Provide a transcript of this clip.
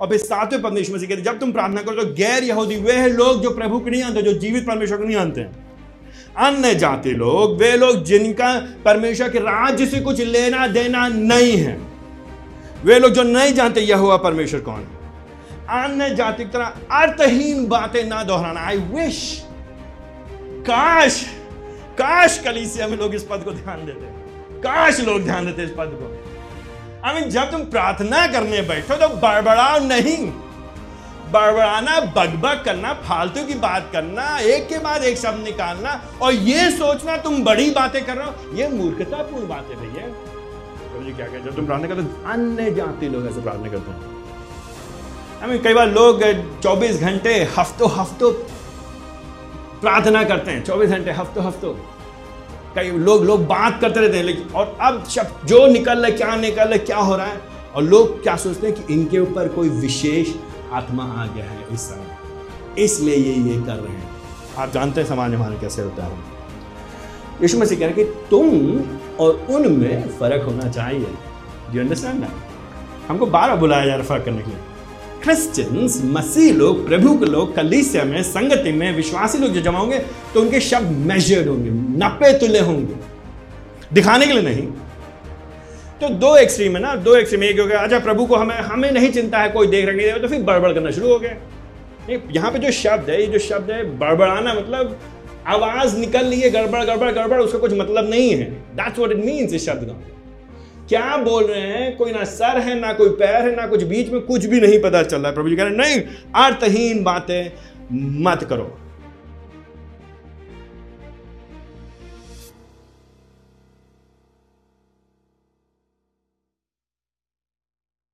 और फिर सातवें पद में यीशु मसीह कहते जब तुम प्रार्थना करो तो गैर यहूदी, वे लोग जो प्रभु को नहीं जानते जो जीवित परमेश्वर को नहीं जानते हैं अन्य जाति लोग, वे लोग जिनका परमेश्वर के राज्य से कुछ लेना देना नहीं है। वे लोग जो नहीं जानते यह हुआ परमेश्वर कौन है। अन्य जाति की तरह अर्थहीन बातें ना दोहराना। आई विश काश काश कलीसिया में लोग इस पद को ध्यान देते। काश लोग ध्यान देते इस पद को। आई मीन जब तुम प्रार्थना करने बैठो तो बड़बड़ाओ नहीं। बड़बड़ाना बकबक करना फालतू की बात करना एक के बाद एक शब्द निकालना और ये सोचना तुम बड़ी बातें कर रहे हो। ये मूर्खतापूर्ण बात है भैया तो क्या कहते जब तुम प्रार्थना करते हो अन्य जाति लोग ऐसे प्रार्थना करते हैं। आई मीन कई बार लोग 24 घंटे हफ्तों हफ्तों प्रार्थना करते हैं। 24 घंटे हफ्तों हफ्तों। कई लोग लोग बात करते रहते हैं, लेकिन, और अब शब्द जो निकल रहा है, क्या निकल रहा है, क्या हो रहा है, और लोग क्या सोचते हैं कि इनके ऊपर कोई विशेष आत्मा आ गया है इस समय। इसलिए ये ये कर रहे हैं। आप जानते हैं समाज हमारे कैसे होता है? यीशु मसीह कह रहे कि तुम और उनमें फ़र्क होना चाहिए। यू अंडरस्टैंड ना हमको बारह बुलाया जा रहा फ़र्क करने के लिए। क्रिश्चियंस मसीह लोग, प्रभु के लोग, कलीसिया में, संगति में, विश्वासी लोग जो जमा होंगे तो उनके शब्द मेजर्ड होंगे, नपे तुले होंगे। दिखाने के लिए नहीं। तो दो एक्सट्रीम है ना, दो एक्सट्रीम एक हो गया अच्छा प्रभु को हमें हमें नहीं चिंता है, कोई देख रखे नहीं तो फिर बड़बड़ करना शुरू हो गया। यहाँ पे जो शब्द है, ये जो शब्द है, बड़बड़ाना मतलब आवाज़ निकल रही है, गड़बड़ गड़बड़ गड़बड़, उसका कुछ मतलब नहीं है। दैट्स व्हाट इट मीन्स इस शब्द का। क्या बोल रहे हैं? कोई ना सर है, ना कोई पैर है, ना कुछ बीच में कुछ भी नहीं पता चल रहा है। प्रभु जी कह रहे हैं, नहीं अर्थहीन बातें मत करो।